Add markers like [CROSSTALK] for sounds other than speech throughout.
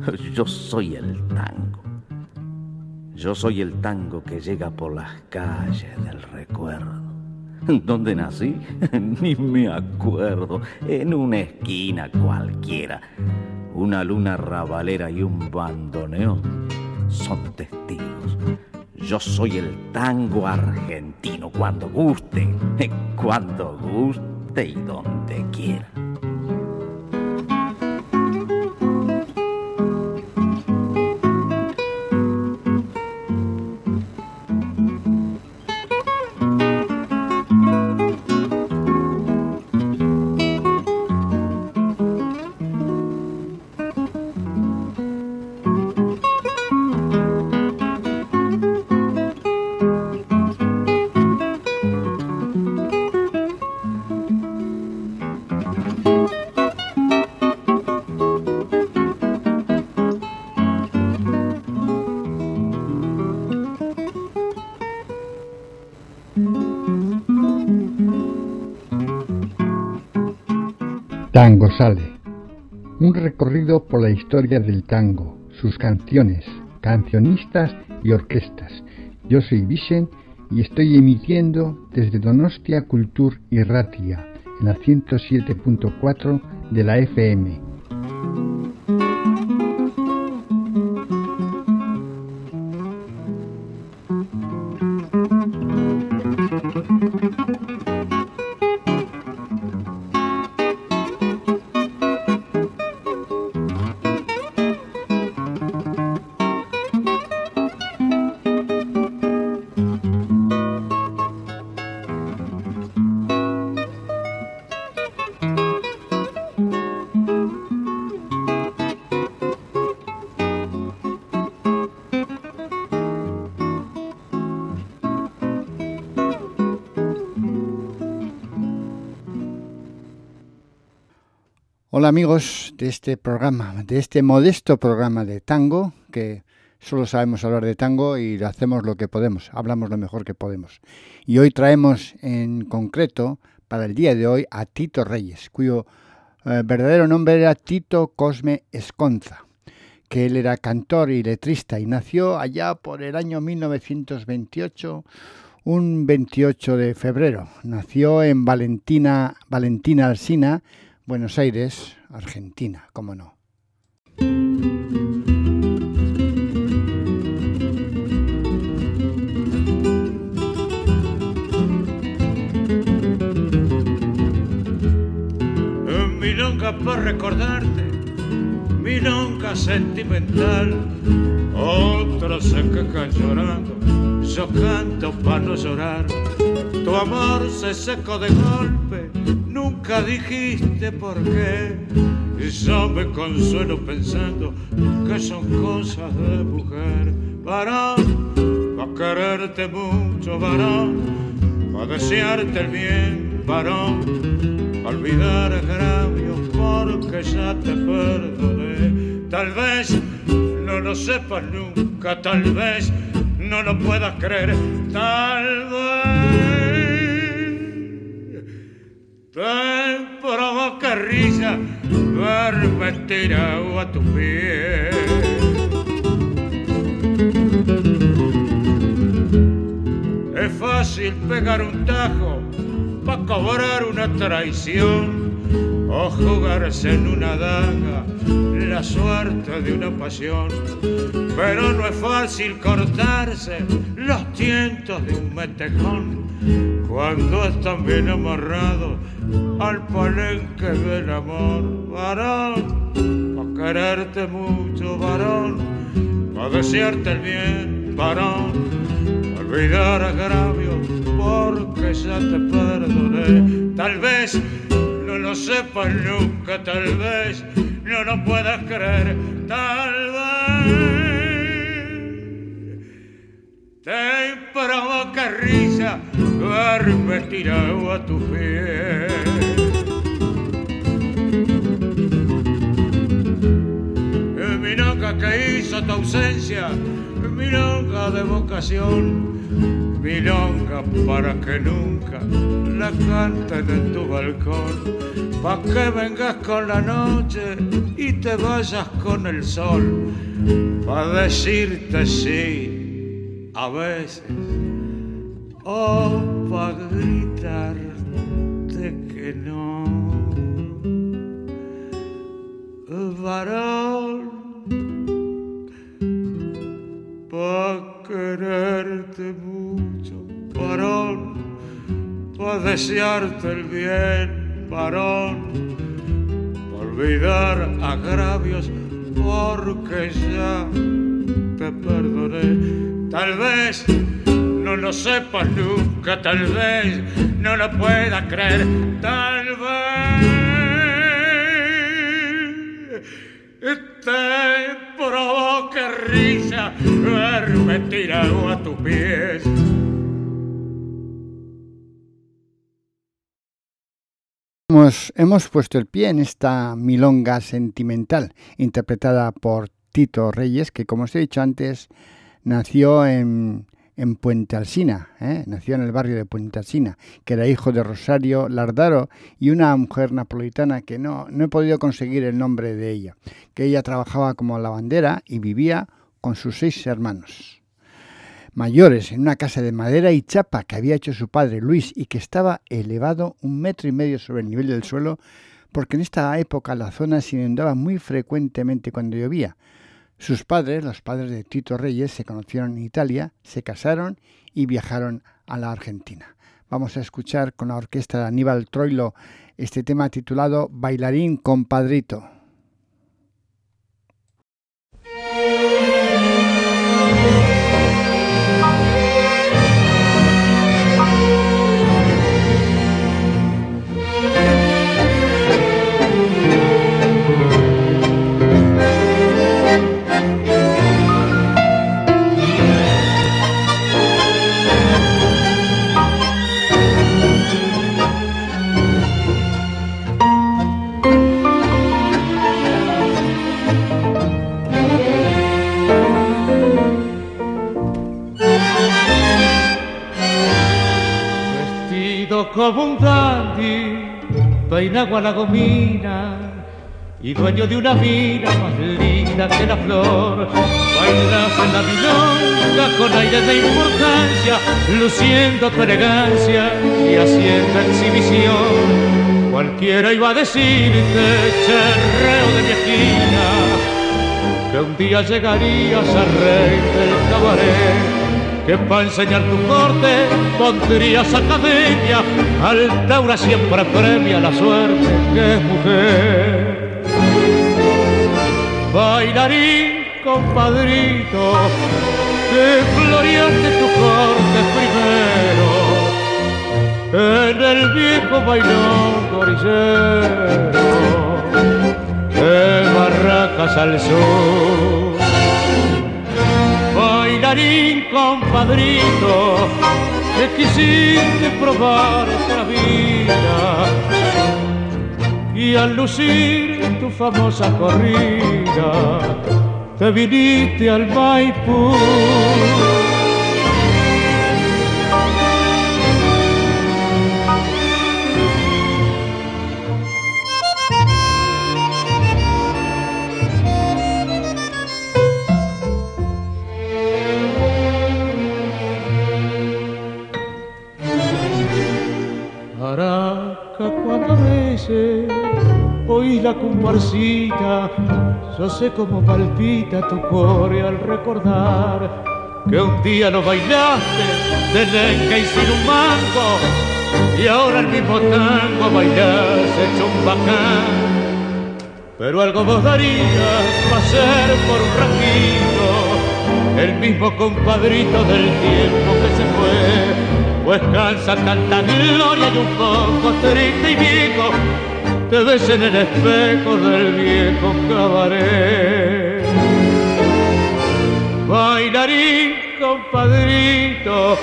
[LAUGHS] Yo soy el tango. Yo soy el tango que llega por las calles del recuerdo. ¿Dónde nací? [LAUGHS] Ni me acuerdo. En una esquina cualquiera. Una luna rabalera y un bandoneón son testigos. Yo soy el tango argentino cuando guste, [LAUGHS] cuando guste y donde quiera. Por la historia del tango, sus canciones, cancionistas y orquestas. Yo soy Vicen y estoy emitiendo desde Donostia Cultur y Ratia en la 107.4 de la FM Hola amigos de este programa, de este modesto programa de tango, que solo sabemos hablar de tango y hacemos lo que podemos, hablamos lo mejor que podemos. Y hoy traemos en concreto, para el día de hoy, a Tito Reyes, cuyo eh, verdadero nombre era Tito Cosme Esconza, que él era cantor y letrista y nació allá por el año 1928 un 28 de febrero. Nació en Valentina, Valentina Alsina, Buenos Aires, Argentina, cómo no. Milonga para recordarte, milonga sentimental. Otros se quejan llorando, yo canto para no llorar. Tu amor se secó de golpe nunca dijiste por qué. Y yo me consuelo pensando que son cosas de mujer. Varón, para quererte mucho, varón, para desearte el bien, varón, para olvidar agravios porque ya te perdoné. Tal vez no lo sepas nunca, tal vez no lo puedas creer, tal vez te provoca risa verme tirado a tu pie. Es fácil pegar un tajo para cobrar una traición o jugarse en una daga la suerte de una pasión. Pero no es fácil cortarse los tientos de un metejón cuando están bien amarrados al palenque del amor, varón, para quererte mucho, varón, para desearte el bien, varón, para olvidar agravios, porque ya te perdoné. Tal vez no lo sepas nunca, tal vez no lo puedas creer, tal vez te provoca risa verme tirado a tu pie. Que hizo tu ausencia, mi noca de vocación, milonga para que nunca la canten en tu balcón, pa' que vengas con la noche y te vayas con el sol, pa' decirte sí a veces, o pa' gritarte que no. Varón, pa' quererte mucho, varón, pa' desearte el bien, varón, pa' olvidar agravios, porque ya te perdoné. Tal vez no lo sepas nunca, tal vez no lo puedas creer, tal vez. Te provoque risa verme tirado a tus pies. Hemos, hemos puesto el pie en esta milonga sentimental interpretada por Tito Reyes, que como os he dicho antes, nació en en Puente Alsina, ¿eh? nació en el barrio de Puente Alsina, que era hijo de Rosario Lardaro y una mujer napolitana que no, no he podido conseguir el nombre de ella, que ella trabajaba como lavandera y vivía con sus seis hermanos mayores en una casa de madera y chapa que había hecho su padre Luis y que estaba elevado un metro y medio sobre el nivel del suelo porque en esta época la zona se inundaba muy frecuentemente cuando llovía, sus padres, los padres de Tito Reyes, se conocieron en Italia, se casaron y viajaron a la Argentina. Vamos a escuchar con la orquesta de Aníbal Troilo este tema titulado Bailarín compadrito. Como un dandy, peinado a la gomina y dueño de una vida más linda que la flor. Bailas en la milonga con aire de importancia, luciendo tu elegancia y haciendo exhibición. Cualquiera iba a decirte, cherreo de mi esquina, que un día llegarías a rey del cabaret que para enseñar tu corte pondrías academia, Altaura siempre premia la suerte que es mujer. Bailarín, compadrito, que floreaste tu corte primero, en el viejo bailón gorillero, de Barracas al sur bailarín compadrito, que quisiste probar otra vida y al lucir tu famosa corrida te viniste al Maipú. La comparsita, yo sé cómo palpita tu core al recordar que un día lo bailaste de lenca y sin un mango y ahora el mismo tango bailas hecho un bacán. Pero algo vos darías para ser por un ratito el mismo compadrito del tiempo que se fue pues cansa tanta gloria y un poco triste y viejo, te ves en el espejo del viejo cabaret. Bailarín, compadrito,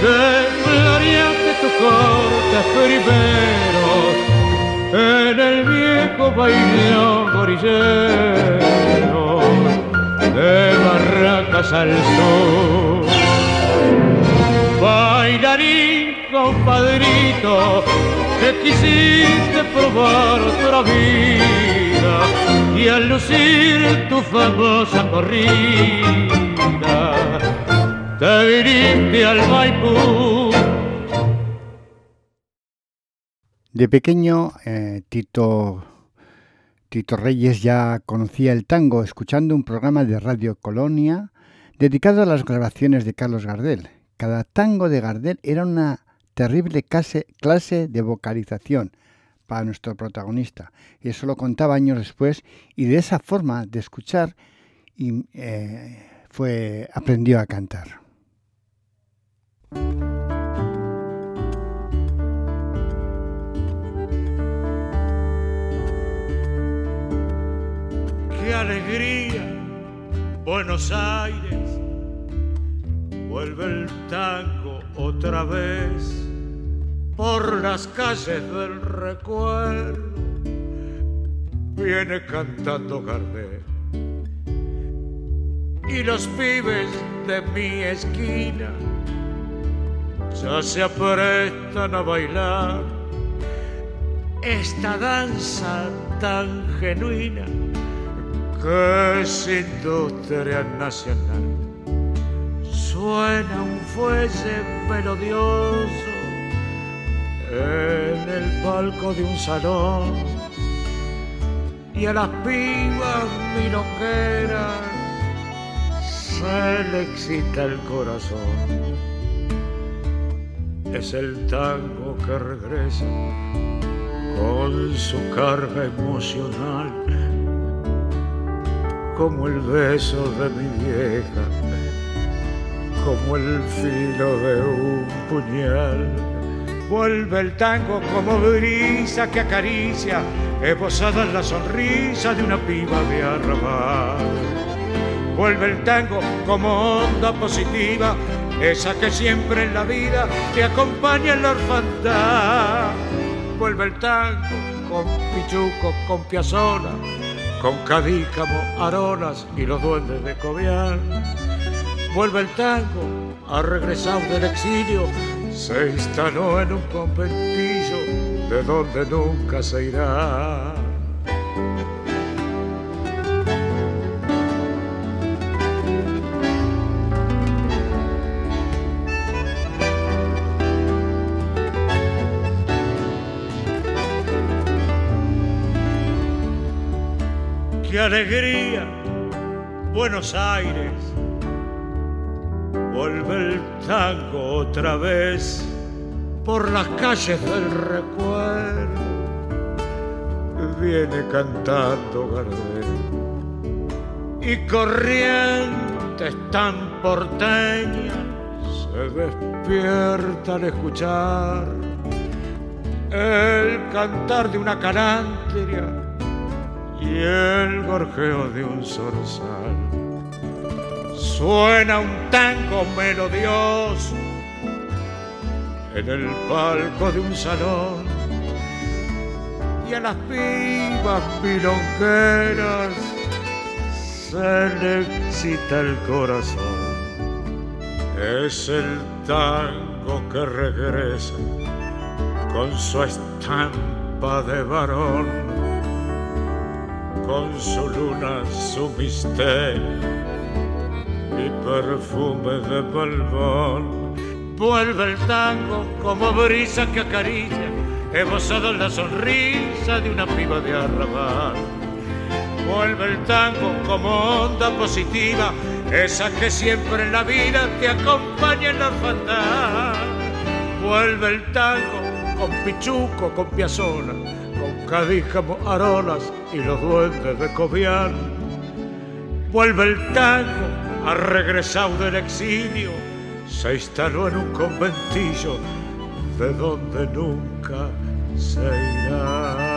que floreaste tu corte primero en el viejo bailón gorillero de Barracas al sur bailarín, compadrito, que quisiste probar otra vida y al lucir tu famosa corrida, te viniste al Maipú. De pequeño, eh, Tito Tito Reyes ya conocía el tango escuchando un programa de Radio Colonia dedicado a las grabaciones de Carlos Gardel. Cada tango de Gardel era una terrible clase, de vocalización para nuestro protagonista. Y eso lo contaba años después y de esa forma de escuchar y, eh, fue, aprendió a cantar. alegría, Buenos Aires, vuelve el tango otra vez por las calles del recuerdo, viene cantando Gardel. Y los pibes de mi esquina ya se aprestan a bailar esta danza tan genuina que es industria nacional. Suena un fuelle melodioso en el palco de un salón y a las pibas milongueras se le excita el corazón. Es el tango que regresa con su carga emocional como el beso de mi vieja, como el filo de un puñal. Vuelve el tango como brisa que acaricia, esbozada en la sonrisa de una piba de arrabal. Vuelve el tango como onda positiva, esa que siempre en la vida te acompaña en la orfandad. Vuelve el tango con pichuco, con piazola con Cadícamo, Arolas y los duendes de Cobian. Vuelve el tango, ha regresado del exilio, se instaló en un conventillo de donde nunca se irá. alegría, Buenos Aires. Vuelve el tango otra vez por las calles del recuerdo. Viene cantando Gardel y corrientes tan porteñas se despierta al escuchar el cantar de una calántria y el gorjeo de un zorzal. Suena un tango melodioso en el palco de un salón y a las pibas milongueras se le excita el corazón. Es el tango que regresa con su estampa de varón con su luna, su misterio y perfume de polvón. Vuelve el tango como brisa que acaricia, esbozado en la sonrisa de una piba de arrabal. Vuelve el tango como onda positiva, esa que siempre en la vida te acompaña en la orfandad. Vuelve el tango con pichuco, con piazola Cadíjamo, Arolas y los duendes de Cobian. Vuelve el tango, ha regresado del exilio, se instaló en un conventillo de donde nunca se irá.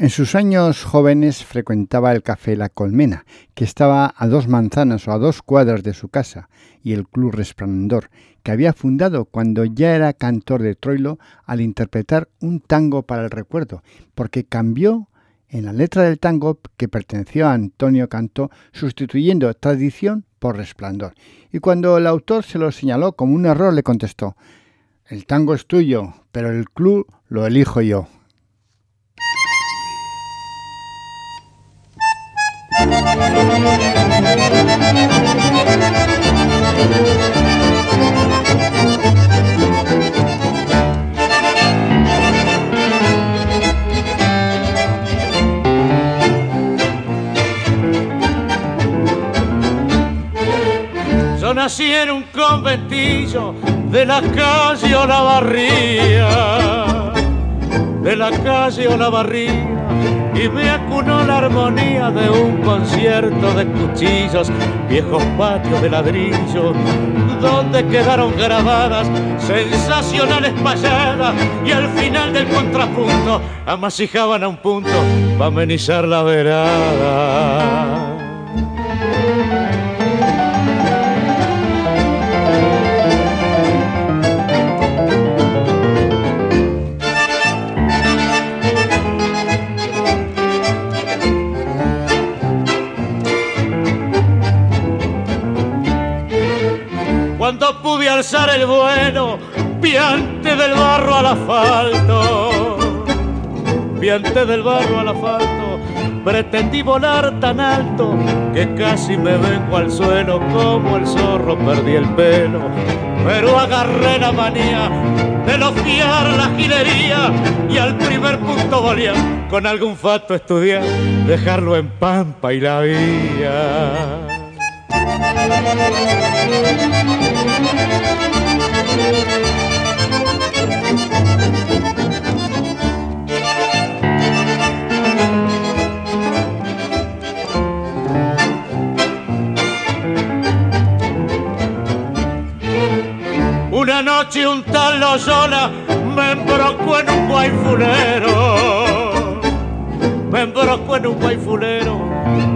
En sus años jóvenes frecuentaba el café La Colmena, que estaba a dos manzanas o a dos cuadras de su casa, y el Club Resplandor, que había fundado cuando ya era cantor de Troilo al interpretar un tango para el recuerdo, porque cambió en la letra del tango que perteneció a Antonio Cantó, sustituyendo tradición por resplandor. Y cuando el autor se lo señaló como un error, le contestó, el tango es tuyo, pero el club lo elijo yo. Yo nací en un conventillo de la calle Olavarría, de la calle Olavarría y me acunó la armonía de un concierto de cuchillos, viejos patios de ladrillo, donde quedaron grabadas sensacionales payadas y al final del contrapunto amasijaban a un punto para amenizar la verada. El bueno, piante del barro al asfalto, piante del barro al asfalto, pretendí volar tan alto que casi me vengo al suelo como el zorro perdí el pelo, pero agarré la manía de lofiar la gilería y al primer punto volía. Con algún fato estudiar, dejarlo en pampa y la vía. Una noche un tal Loyola me embrocó en un guayfulero, me embrocó en un guayfulero,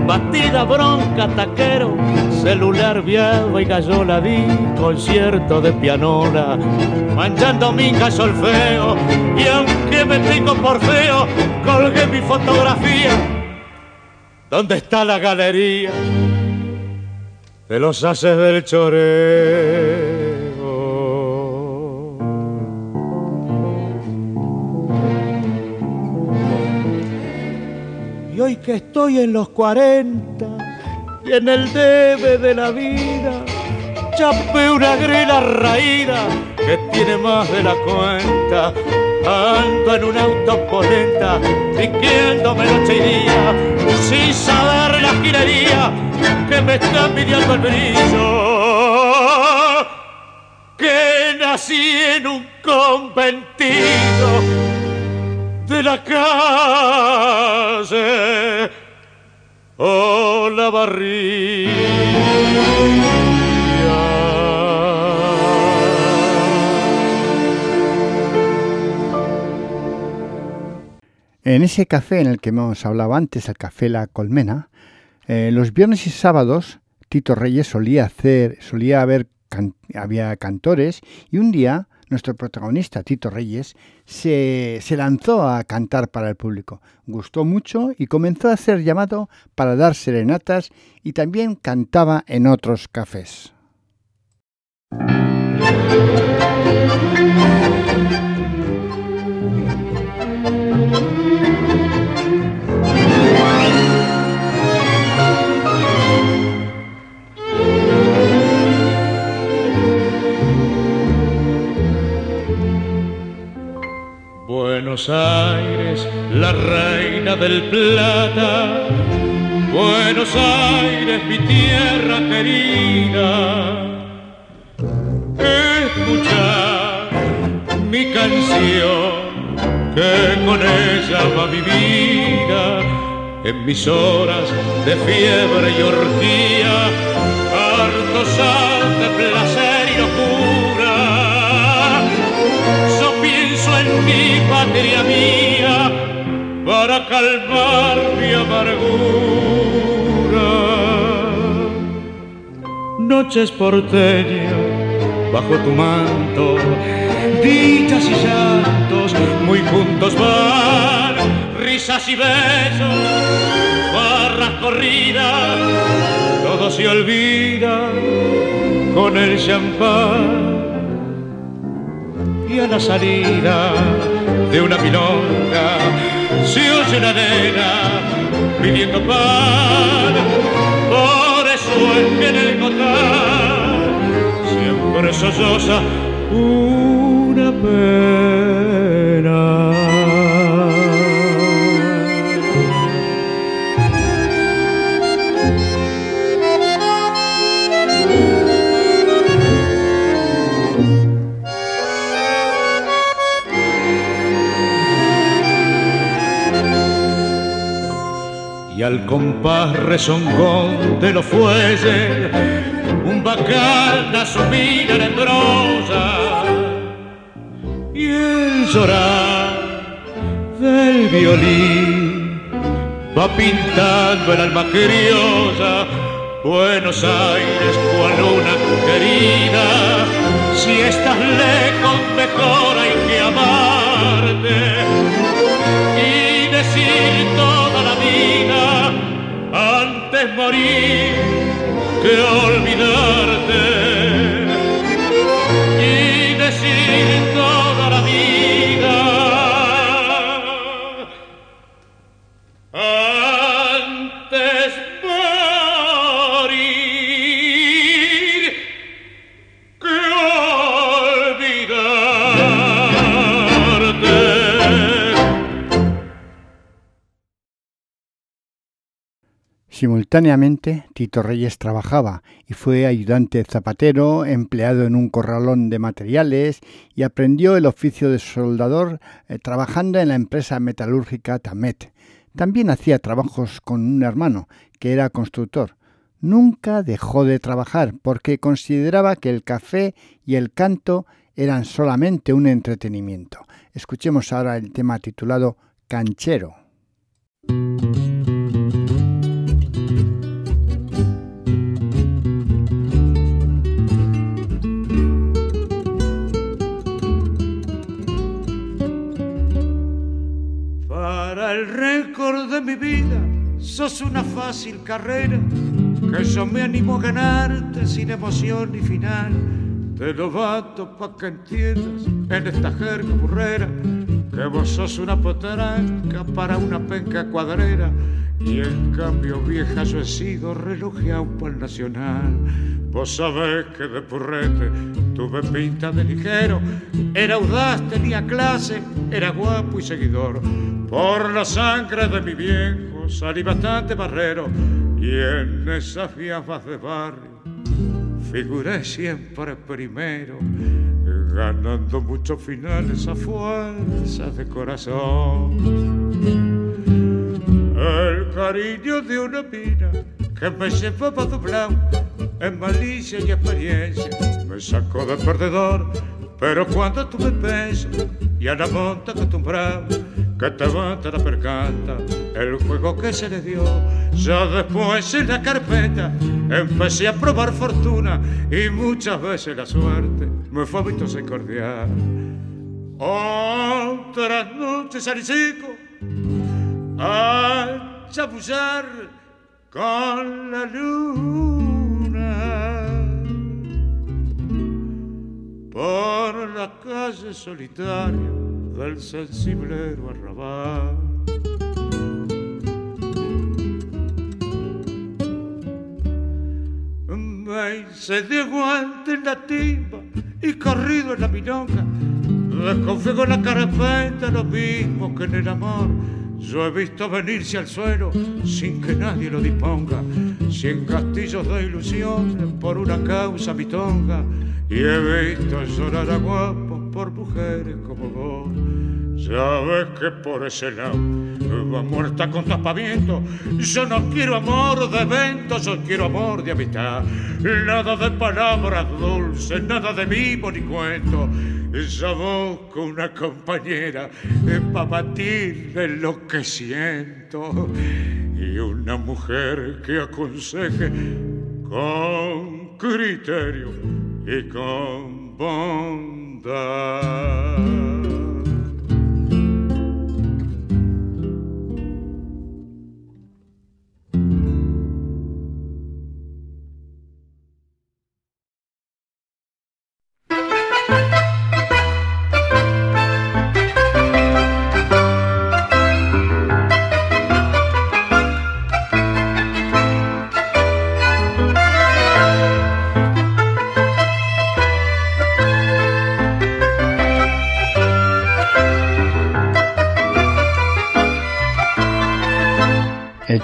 batida bronca taquero, celular viado y gallola di concierto de pianola, manchando mi solfeo y aunque me tengo por feo, colgué mi fotografía. ¿Dónde está la galería de los haces del choreo? Que estoy en los 40 y en el debe de la vida, chapé una grela raída que tiene más de la cuenta. Ando en un auto polenta, piqueándome noche y día, sin saber la gilería que me está pidiendo el brillo. Que nací en un conventido de la calle. O la En ese café en el que hemos hablado antes, el Café La Colmena, eh, los viernes y sábados Tito Reyes solía hacer, solía haber había cantores y un día nuestro protagonista, Tito Reyes, se, se, lanzó a cantar para el público. Gustó mucho y comenzó a ser llamado para dar serenatas y también cantaba en otros cafés. Buenos Aires, la reina del plata, Buenos Aires, mi tierra querida. Escuchar mi canción, que con ella va mi vida, en mis horas de fiebre y orgía, harto sal de placer y locura. Mi patria mía, para calmar mi amargura. Noches porteñas bajo tu manto, dichas y llantos muy juntos van, risas y besos, barras corridas, todo se olvida con el champán a la salida de una milonga se oye la nena pidiendo pan. Por eso es que en el cotar siempre solloza una pena. Al compás rezongón de los fuelles, un bacana su mina prosa y el llorar del violín va pintando el alma criosa. Buenos Aires, cual una querida, si estás lejos mejor hay que amarte y decir toda la vida morir que olvidarte. Y decir Simultáneamente, Tito Reyes trabajaba y fue ayudante zapatero, empleado en un corralón de materiales y aprendió el oficio de soldador eh, trabajando en la empresa metalúrgica Tamet. También hacía trabajos con un hermano, que era constructor. Nunca dejó de trabajar porque consideraba que el café y el canto eran solamente un entretenimiento. Escuchemos ahora el tema titulado Canchero. El récord de mi vida sos una fácil carrera que yo me animo a ganarte sin emoción ni final. Te lo bato pa' que entiendas en esta jerga burrera que vos sos una potranca para una penca cuadrera y en cambio vieja yo he sido relojeado por el nacional. Vos sabés que de purrete tuve pinta de ligero, era audaz, tenía clase, era guapo y seguidor. Por la sangre de mi viejo salí bastante barrero y en esas fiabas de barrio figuré siempre primero, ganando muchos finales a fuerza de corazón. El cariño de una mina que me llevaba doblado en malicia y experiencia me sacó de perdedor. Pero cuando tuve peso y a la monta acostumbrado que te mata la percanta el juego que se le dio, ya después en la carpeta empecé a probar fortuna y muchas veces la suerte me fue visto y cordial. Otras noches chico a chapuzar con la luna por la calle solitaria del sensiblero arrabal. Me hice de guante en la timba y corrido en la milonga. Desconfiego en la carapeta lo mismo que en el amor yo he visto venirse al suelo sin que nadie lo disponga, cien castillos de ilusión por una causa mitonga, y he visto llorar a guapos por mujeres como vos. Sabes que por ese lado Viuda muerta con tapamiento, yo no quiero amor de eventos, yo quiero amor de amistad. Nada de palabras dulces, nada de vivo ni cuento. Yo busco una compañera para batirle lo que siento y una mujer que aconseje con criterio y con andar.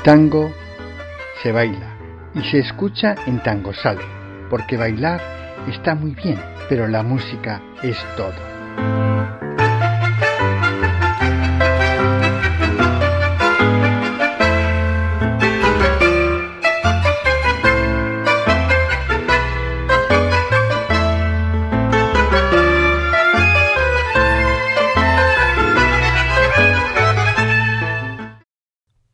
Tango se baila y se escucha en tango sale, porque bailar está muy bien, pero la música es todo.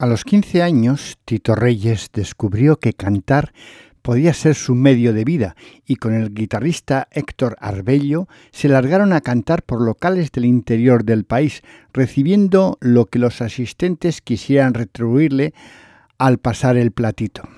A los 15 años, Tito Reyes descubrió que cantar podía ser su medio de vida y con el guitarrista Héctor Arbello se largaron a cantar por locales del interior del país, recibiendo lo que los asistentes quisieran retribuirle al pasar el platito.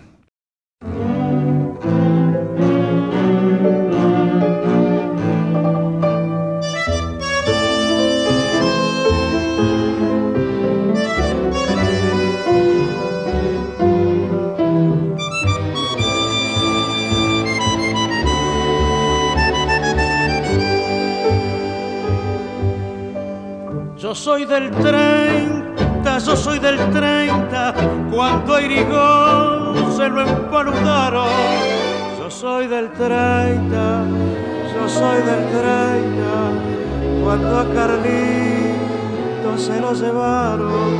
Soy del 30, yo soy del 30, cuando a Irigón se lo empaludaron. Yo soy del 30, yo soy del 30, cuando a Carlito se lo llevaron.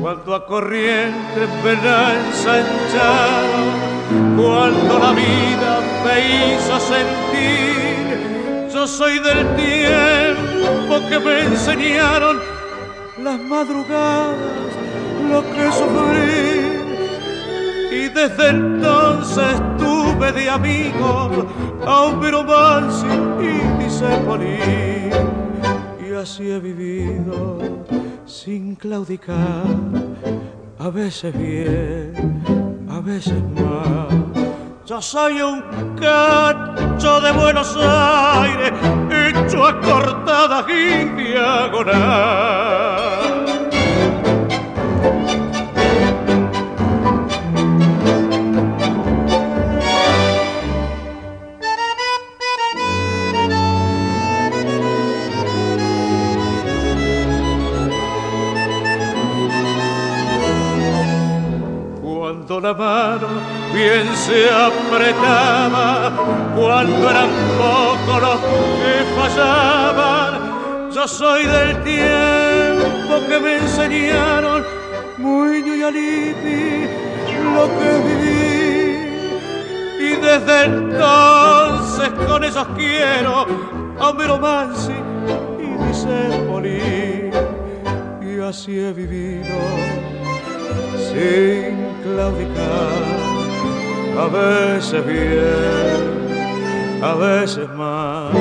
Cuando a Corrientes me la ensancharon, cuando la vida me hizo sentir, yo soy del tiempo que me enseñaron las madrugadas, lo que sufrí. Y desde entonces tuve de amigo a Homero Mansi y Disepoli. Y así he vivido sin claudicar, a veces bien, a veces mal yo soy un cacho de Buenos Aires, hecho a cortada y diagonal. La mano bien se apretaba cuando eran pocos los que fallaban. Yo soy del tiempo que me enseñaron muy y Alipi lo que viví. Y desde entonces con esos quiero a Homero Mansi y Dice Y así he vivido sin claudicar a veces bien, a veces mal.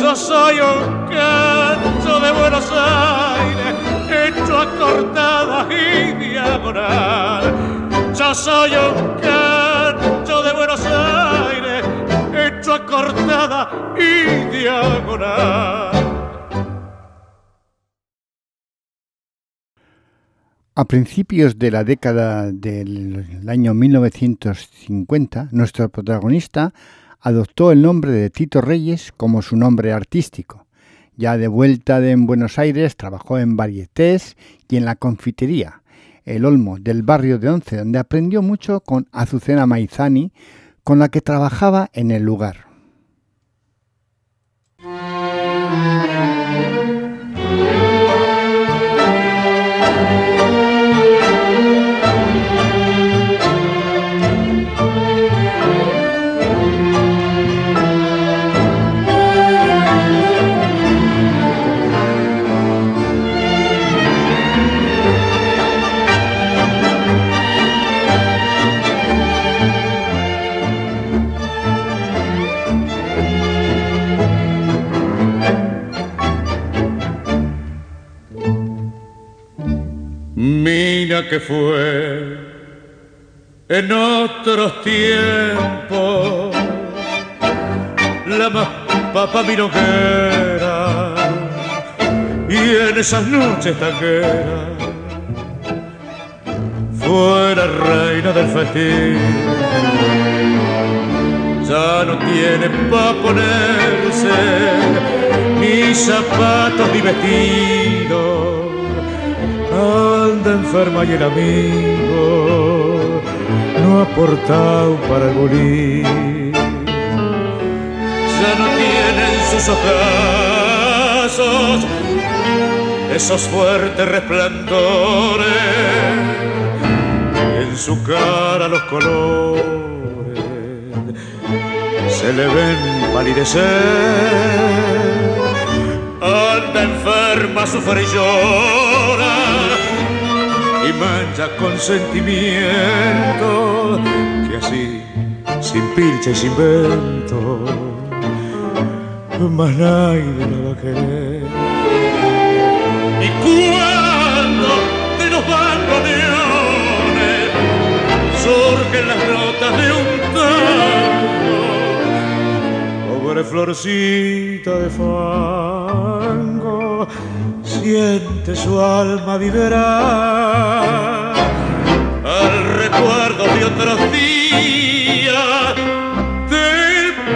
Yo soy un canto de Buenos Aires, hecho a cortada y diagonal. Yo soy un canto de Buenos Aires, hecho a cortada y diagonal. A principios de la década del año 1950, nuestro protagonista adoptó el nombre de Tito Reyes como su nombre artístico. Ya de vuelta en Buenos Aires, trabajó en varietés y en la confitería, El Olmo, del barrio de Once, donde aprendió mucho con Azucena Maizani, con la que trabajaba en el lugar. Mina que fue en otros tiempos la más papa era y en esas noches tangueras fuera reina del festín. Ya no tiene pa' ponerse ni zapatos ni vestidos enferma y el amigo no ha aportado para el bolín ya no tienen sus ojazos esos fuertes resplandores. En su cara los colores se le ven palidecer. Anda enferma sufre y llora y mancha con sentimiento que así sin pilcha y sin vento más nadie la va a querer. Y cuando de los bandoneones surgen las notas de un tango, pobre florcita de fango, siente su alma vibrar al recuerdo de otros días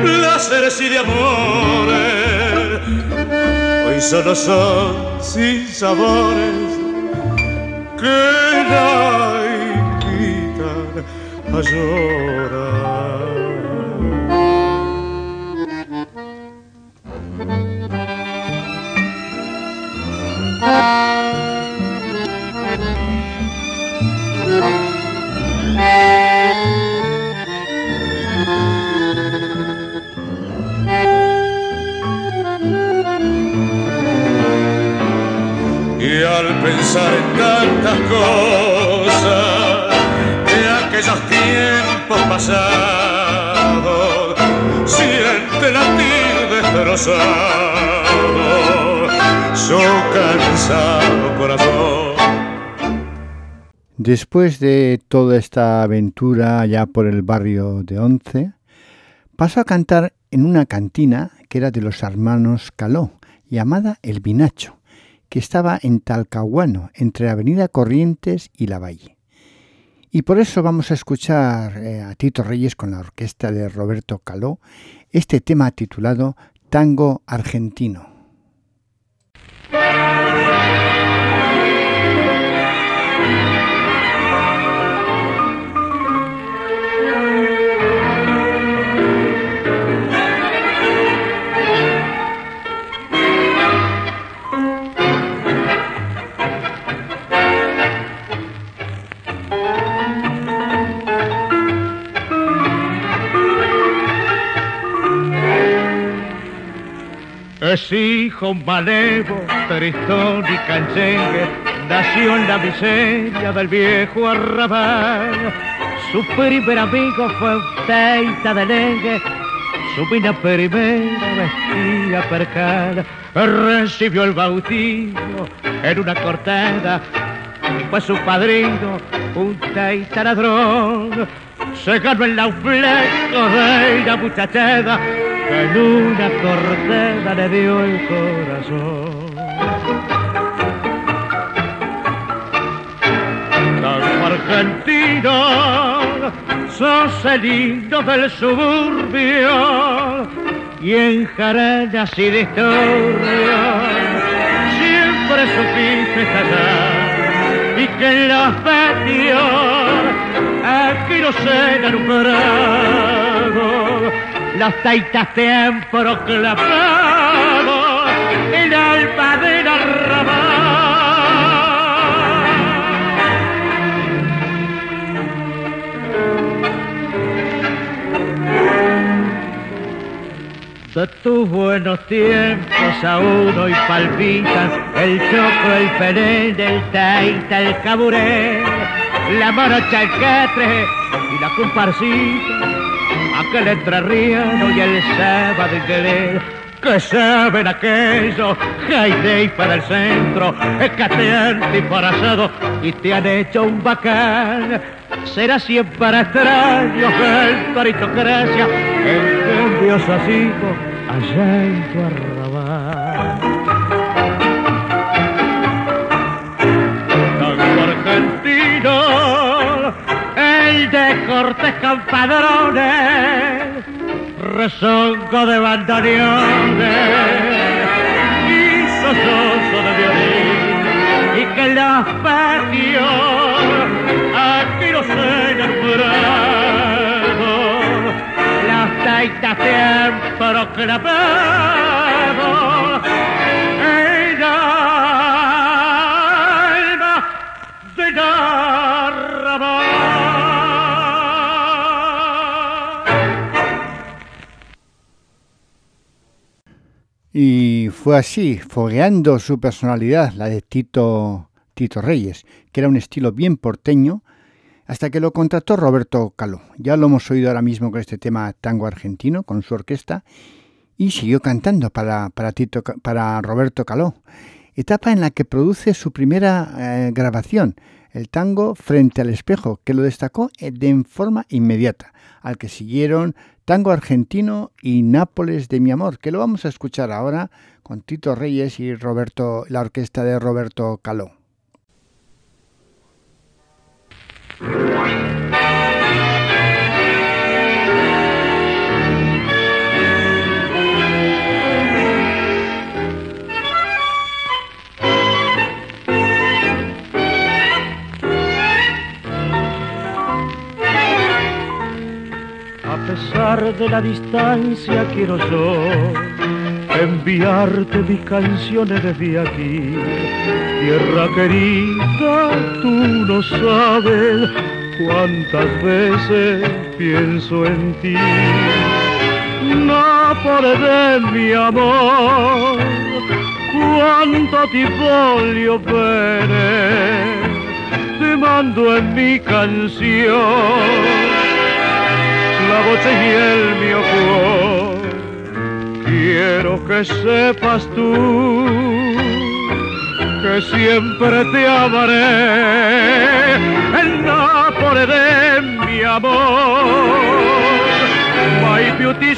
placeres y de amores. Hoy solo son sin sabores que la invitan a llorar. De aquellos tiempos pasados, siente su cansado corazón. Después de toda esta aventura ya por el barrio de Once, pasó a cantar en una cantina que era de los hermanos Caló, llamada El Vinacho, que estaba en Talcahuano, entre Avenida Corrientes y La Valle. Y por eso vamos a escuchar eh, a Tito Reyes con la orquesta de Roberto Caló este tema titulado Tango Argentino. Es hijo malevo, tristón y canchengue, nació en la miseria del viejo arrabal. Su primer amigo fue un teita de lengue, su mina primera vestía percal. Recibió el bautismo en una cortada fue su padrino un teita ladrón. Se ganó el laufleco de la muchachada en una corteza le dio el corazón. Tango argentino, sos el del suburbio y en jaranas y historia siempre supiste callar y que en los patios aquí no se prado los taitas te han proclamado el alma del. De tus buenos tiempos aún hoy palpitan el choco, el pelén, el taita, el caburé, la morocha, el catre y la comparsita aquel entrerriano y el sábado querer que saben aquello, Jaide para el centro, que te han disparazado y te han hecho un bacán. Será siempre extraño el aristocracia, el cambio así allá en tu arrabal. Cortes campadrones, rezongo de bandoneones y sososo de violín, y que los patios aquí no se enamoran taita siempre clavado Y fue así, fogueando su personalidad, la de Tito, Tito Reyes, que era un estilo bien porteño, hasta que lo contrató Roberto Caló. Ya lo hemos oído ahora mismo con este tema tango argentino, con su orquesta, y siguió cantando para, para, Tito, para Roberto Caló, etapa en la que produce su primera eh, grabación, el tango Frente al Espejo, que lo destacó eh, de forma inmediata, al que siguieron Tango Argentino y Nápoles de mi amor, que lo vamos a escuchar ahora con Tito Reyes y Roberto, la orquesta de Roberto Caló. Pesar de la distancia quiero yo enviarte mis canciones desde aquí Tierra querida, tú no sabes cuántas veces pienso en ti. No de mi amor, cuánto tifolio veré, te mando en mi canción voz y el mío Quiero que sepas tú que siempre te amaré en Nápoles de mi amor. My beauty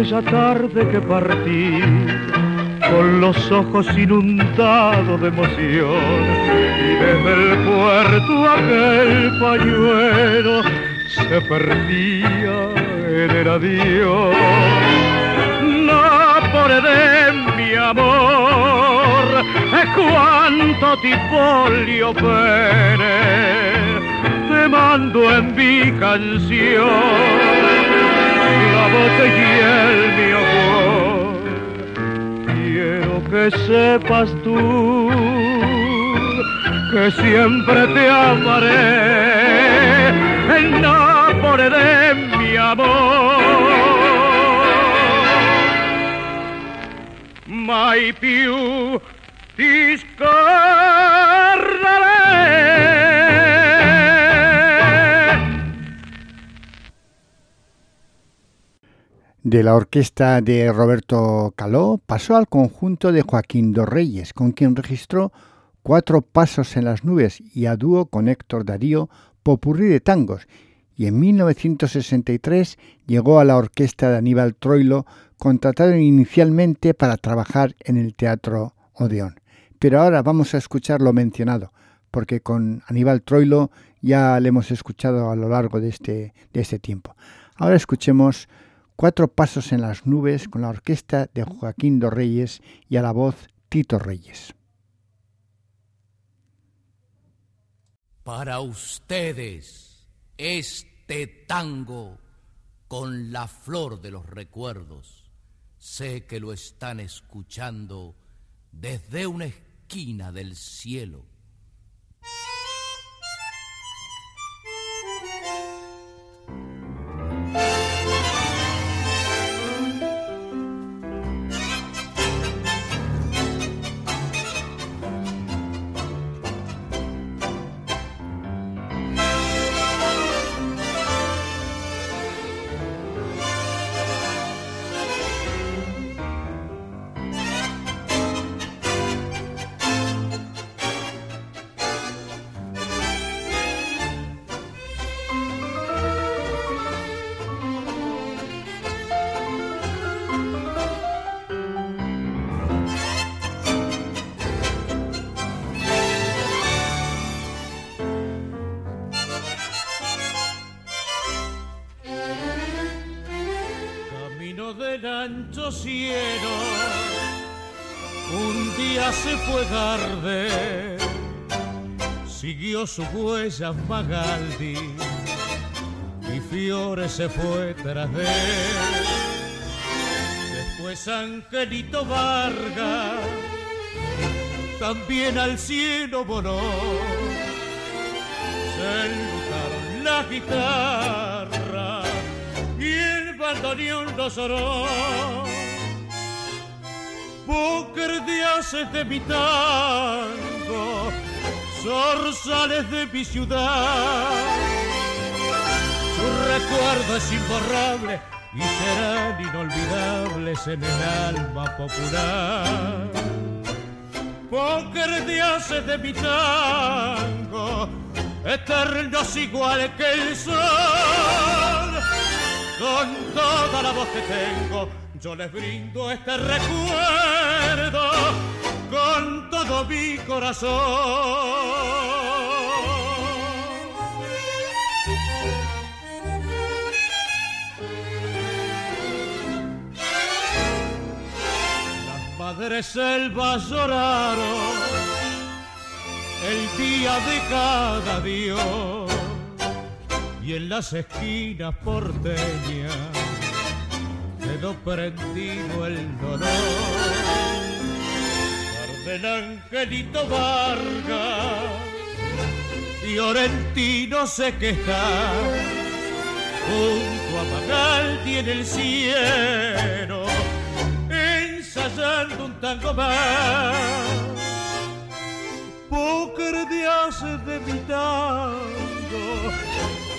aquella tarde que partí con los ojos inundados de emoción y desde el puerto aquel pañuelo se perdía en el adiós. Nápoles de mi amor, cuánto tipolio pene te mando en mi canción y el mi amor. Quiero que sepas tú que siempre te amaré en Nápoles de mi amor. My più De la orquesta de Roberto Caló pasó al conjunto de Joaquín Dos Reyes, con quien registró Cuatro Pasos en las Nubes y a dúo con Héctor Darío Popurrí de Tangos, y en 1963 llegó a la orquesta de Aníbal Troilo, contratado inicialmente para trabajar en el Teatro Odeón. Pero ahora vamos a escuchar lo mencionado, porque con Aníbal Troilo ya le hemos escuchado a lo largo de este, de este tiempo. Ahora escuchemos Cuatro pasos en las nubes con la orquesta de Joaquín Dos Reyes y a la voz Tito Reyes. Para ustedes, este tango con la flor de los recuerdos, sé que lo están escuchando desde una esquina del cielo siguió su huella Magaldi y Fiore se fue tras de él. Después Angelito Vargas también al cielo voló. Se enlujaron la guitarra y el bandoneón lo soró. Búker de haces de mi tango, zorzales de mi ciudad. Su recuerdo es imborrable y serán inolvidables en el alma popular póker de de mi tango, eternos igual que el sol. Con toda la voz que tengo, yo les brindo este recuerdo mi corazón. madres selvas lloraron el día de cada Dios y en las esquinas porteñas quedó prendido el dolor. Del Angelito Vargas, Fiorentino sé que está junto a Magaldi en el cielo ensayando un tango más. Póker de hace de mi tango,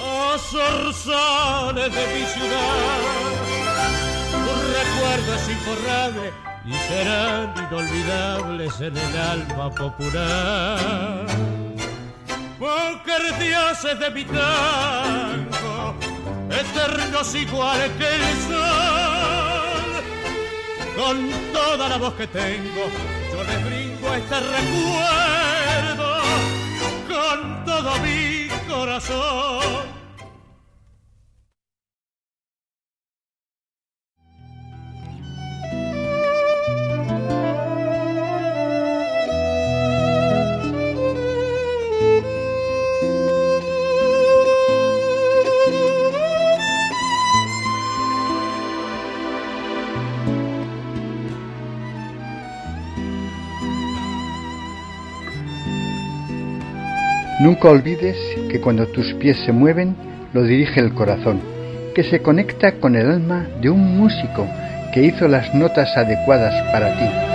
a de mi ciudad. Un recuerdo imborrable y serán inolvidables en el alma popular. De hace de mi tango, eternos iguales que el sol con toda la voz que tengo, yo les brindo este recuerdo con todo mi corazón. Nunca olvides que cuando tus pies se mueven, lo dirige el corazón, que se conecta con el alma de un músico que hizo las notas adecuadas para ti.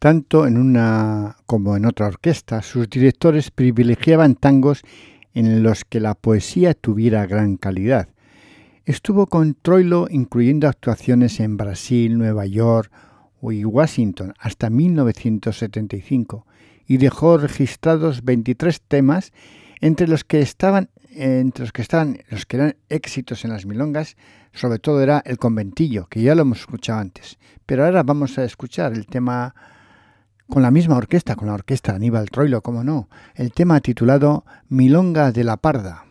Tanto en una como en otra orquesta, sus directores privilegiaban tangos en los que la poesía tuviera gran calidad. Estuvo con Troilo incluyendo actuaciones en Brasil, Nueva York y Washington hasta 1975 y dejó registrados 23 temas entre los que estaban entre los que estaban los que eran éxitos en las milongas, sobre todo era El conventillo, que ya lo hemos escuchado antes. Pero ahora vamos a escuchar el tema con la misma orquesta, con la orquesta Aníbal Troilo, como no, el tema titulado Milonga de la Parda.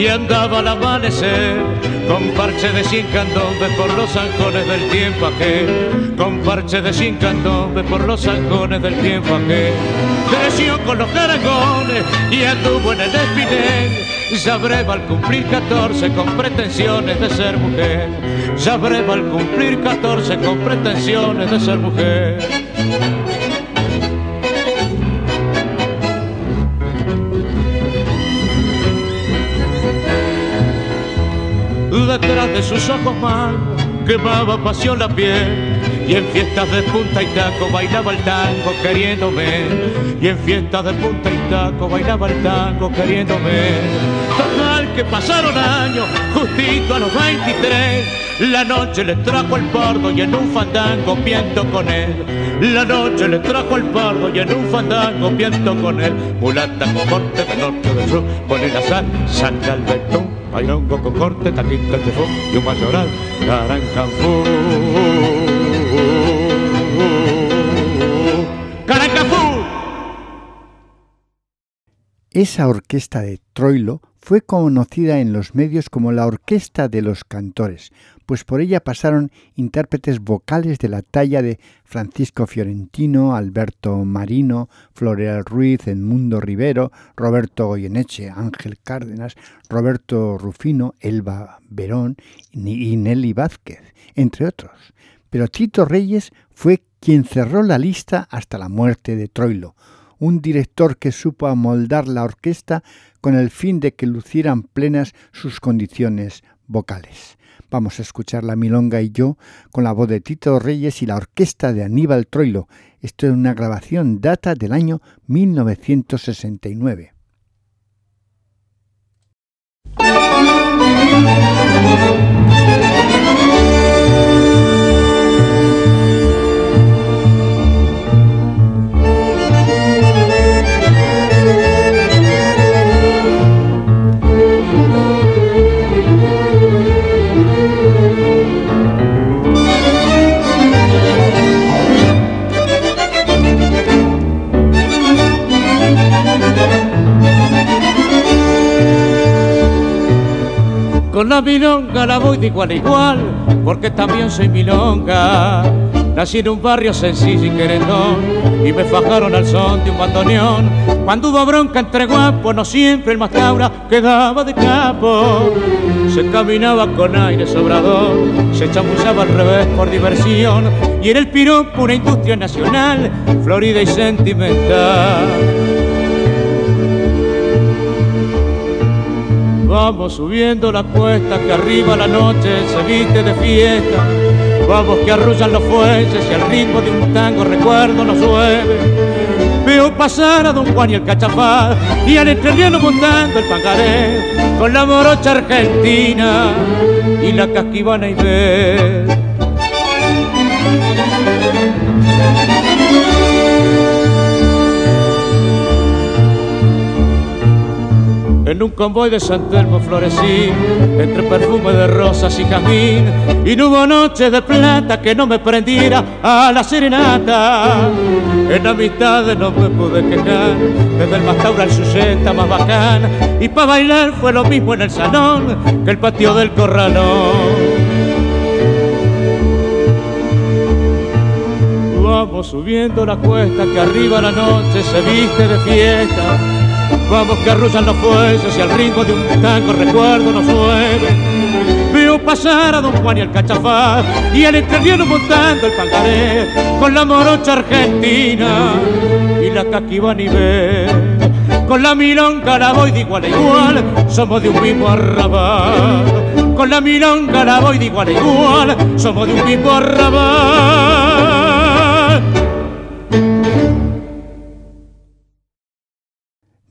Y andaba al amanecer con parche de cien candombes por los zanjones del tiempo aquel. Con parche de cien candombes por los zanjones del tiempo aquel. Creció con los caracoles y anduvo en el espinel ya breva al cumplir 14 con pretensiones de ser mujer. Ya breva al cumplir 14 con pretensiones de ser mujer de sus ojos magos quemaba pasión la piel. Y en fiestas de punta y taco bailaba el tango queriéndome. Y en fiestas de punta y taco bailaba el tango queriéndome. Total que pasaron años justito a los 23 la noche le trajo el pardo y en un fandango piento con él. La noche le trajo el pardo y en un fandango piento con él. Mulata con corte de norte del sur pone la sal saca el betún bailongo con corte, taquito de fo y un mayoral, carancanfú. Esa orquesta de Troilo fue conocida en los medios como la Orquesta de los Cantores, pues por ella pasaron intérpretes vocales de la talla de Francisco Fiorentino, Alberto Marino, Floreal Ruiz, Edmundo Rivero, Roberto Goyeneche, Ángel Cárdenas, Roberto Rufino, Elba Verón y Nelly Vázquez, entre otros. Pero Tito Reyes fue quien cerró la lista hasta la muerte de Troilo, un director que supo amoldar la orquesta con el fin de que lucieran plenas sus condiciones vocales. Vamos a escuchar la milonga y yo con la voz de Tito Reyes y la orquesta de Aníbal Troilo. Esto es una grabación data del año 1969. La milonga la voy de igual a igual, porque también soy milonga. Nací en un barrio sencillo y querendón, y me fajaron al son de un bandoneón. Cuando hubo bronca entre guapos, no siempre el más cabra quedaba de capo. Se caminaba con aire sobrador, se chamullaba al revés por diversión, y en el piropo una industria nacional, florida y sentimental. Vamos subiendo la cuesta que arriba la noche se viste de fiesta. Vamos que arrullan los fuelles y al ritmo de un tango recuerdo nos llueve. Veo pasar a Don Juan y el cachafá y al entreliano montando el pangaré con la morocha argentina y la casquivana y En un convoy de San Telmo florecí, entre perfume de rosas y jazmín, y no hubo noche de plata que no me prendiera a la serenata. En amistades no me pude quejar, desde el Mastaura al Suseta más bacán, y para bailar fue lo mismo en el salón que el patio del corralón. Vamos subiendo la cuesta que arriba la noche se viste de fiesta Vamos que arrullan los fuelles y al ritmo de un tango recuerdo nos mueve. Veo pasar a Don Juan y el cachafá y al entrerriano montando el pangaré con la morocha argentina y la caquiva nivel. Con la milonga la voy de igual a igual, somos de un mismo arrabal. Con la milonga la voy de igual a igual, somos de un mismo arrabal.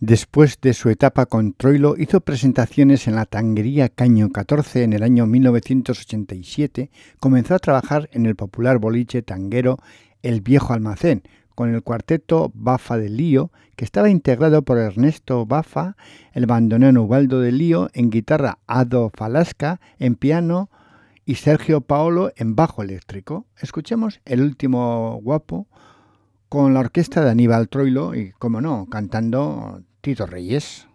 Después de su etapa con Troilo, hizo presentaciones en la Tanguería Caño 14 en el año 1987. Comenzó a trabajar en el popular boliche tanguero El Viejo Almacén, con el cuarteto Bafa de Lío, que estaba integrado por Ernesto Bafa, el bandoneón Ubaldo de Lío, en guitarra Ado Falasca, en piano y Sergio Paolo en bajo eléctrico. Escuchemos El último guapo con la orquesta de Aníbal Troilo y, como no, cantando Tito Reyes.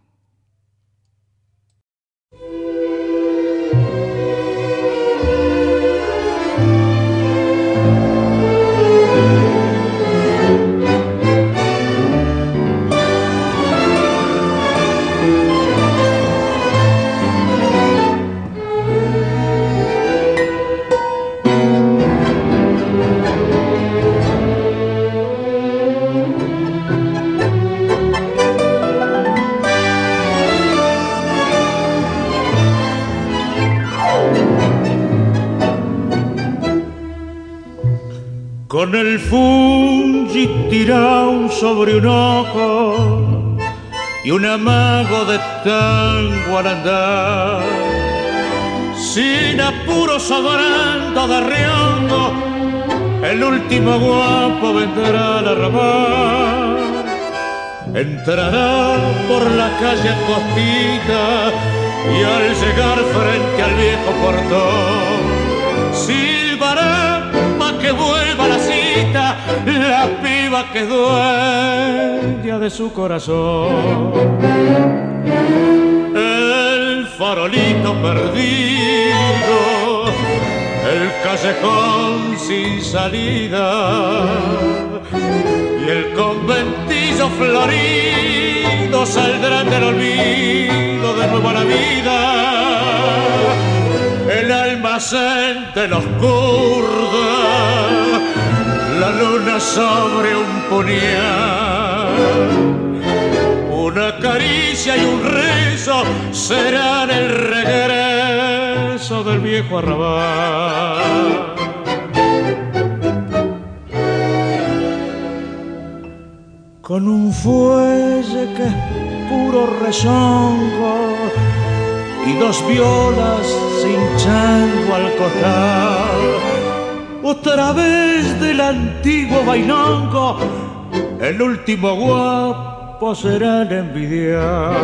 El fungi tirado sobre un ojo y un amago de tango al andar. Sin apuro sobrando de el último guapo vendrá a arrabal. Entrará por la calle costita y al llegar frente al viejo portón, piba que dueña de su corazón. El farolito perdido, el callejón sin salida y el conventillo florido saldrán del olvido de nuevo a la vida. El almacén de los kurdas, la luna sobre un puñal. Una caricia y un rezo serán el regreso del viejo arrabal. con un fuelle que puro rezongo y dos violas cinchando al costal. Otra vez del antiguo bailongo, el último guapo será el envidiar.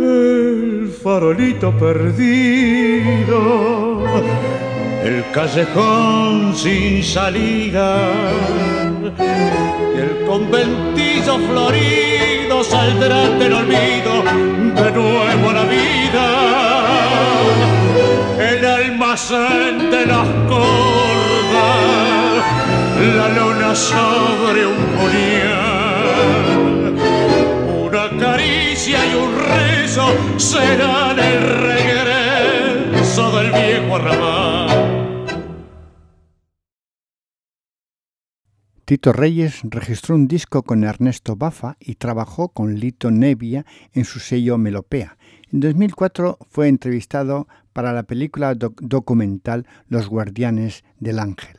El farolito perdido, el callejón sin salida el conventillo florido saldrá del olvido de nuevo a la vida. De las cordas, la luna sobre un puñal, una caricia y un rezo serán el regreso del viejo arrabal. Tito Reyes registró un disco con Ernesto Bafa y trabajó con Lito Nevia en su sello Melopea. En 2004 fue entrevistado para la película doc documental Los Guardianes del Ángel.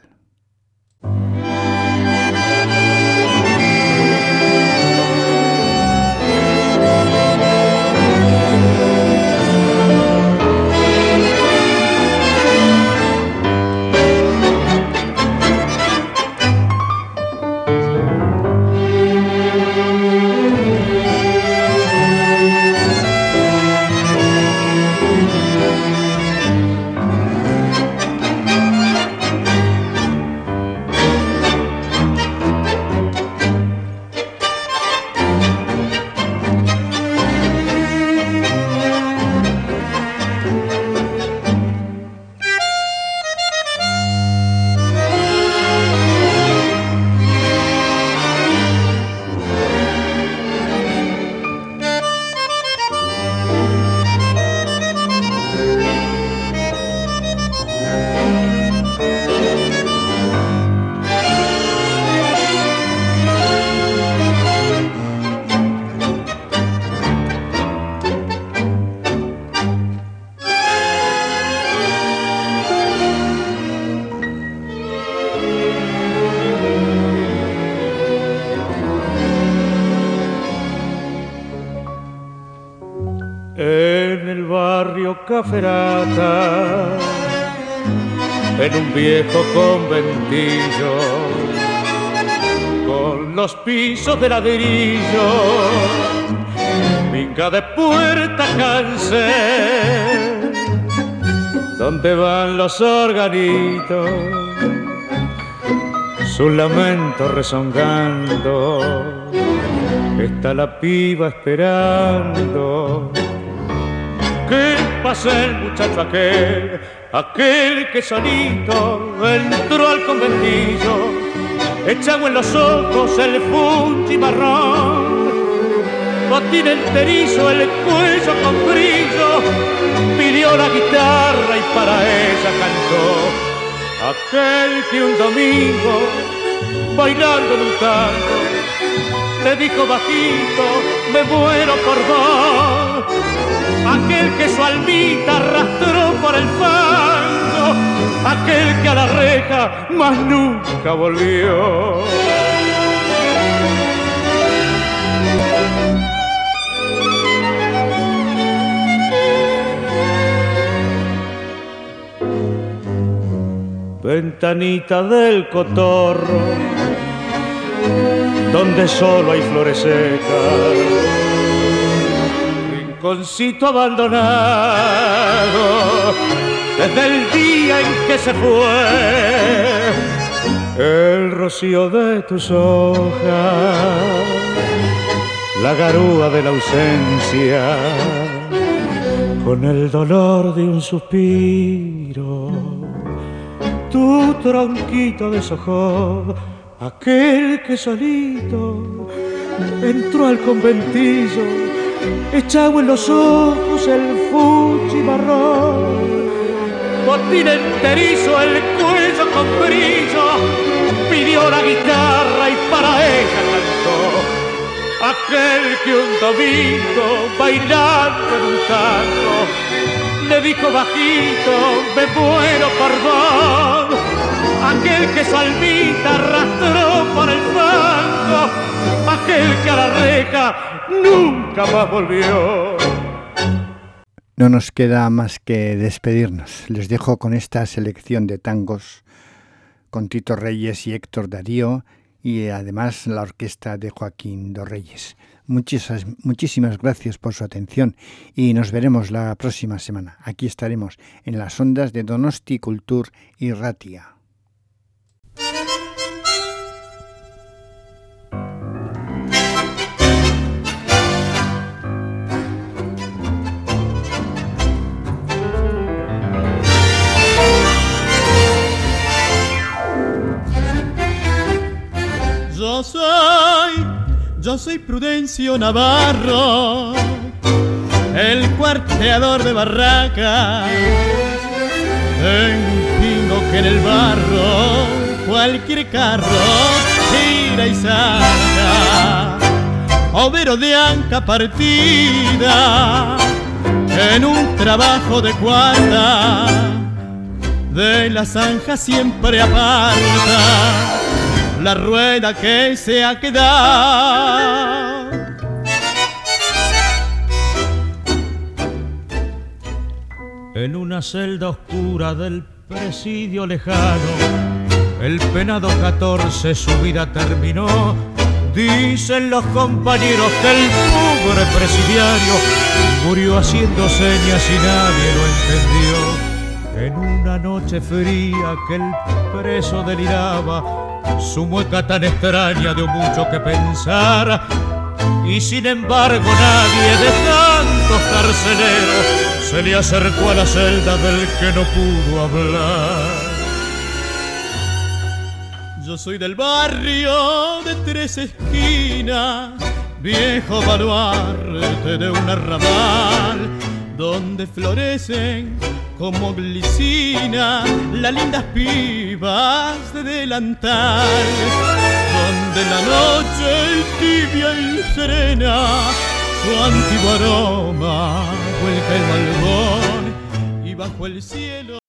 Caferata en un viejo conventillo con los pisos de ladrillo, finca de puerta cáncer, donde van los organitos, su lamento rezongando, está la piba esperando. ¿Qué pasa el muchacho aquel? Aquel que solito entró al conventillo, echado en los ojos el funchi marrón, botín enterizo, el cuello con brillo, pidió la guitarra y para ella cantó. Aquel que un domingo, bailando en un tango, le dijo bajito, me muero por vos aquel que su almita arrastró por el fango, aquel que a la reja más nunca volvió. Ventanita del cotorro, donde solo hay flores secas, rinconcito abandonado desde el día en que se fue el rocío de tus hojas, la garúa de la ausencia, con el dolor de un suspiro, tu tronquito deshojó, aquel que solito entró al conventillo, echaba en los ojos el fuchi marrón botín enterizo, el cuello con brillo, pidió la guitarra y para ella cantó. Aquel que un domingo bailando en un tango le dijo bajito, me muero vos. Aquel que Salvita arrastró por el fango, que nunca más volvió. No nos queda más que despedirnos. Les dejo con esta selección de tangos con Tito Reyes y Héctor Darío y además la orquesta de Joaquín Dos Reyes. Muchísimas, muchísimas gracias por su atención y nos veremos la próxima semana. Aquí estaremos en las ondas de Donosti Cultur y Ratia. Soy Prudencio Navarro, el cuarteador de barracas. Tengo que en el barro cualquier carro tira y saca. Overo de anca partida en un trabajo de cuarta de la zanja siempre aparta la rueda que se ha quedado. En una celda oscura del presidio lejano, el penado 14 su vida terminó. Dicen los compañeros que el pobre presidiario murió haciendo señas y nadie lo entendió. En una noche fría que el preso deliraba, su mueca tan extraña dio mucho que pensar. Y sin embargo nadie de tantos carceleros se le acercó a la celda del que no pudo hablar. Yo soy del barrio de tres esquinas, viejo baluarte de un arrabal, donde florecen como glicina las lindas pibas de delantal, donde la noche tibia y serena su antiguo aroma vuelca el balcón y bajo el cielo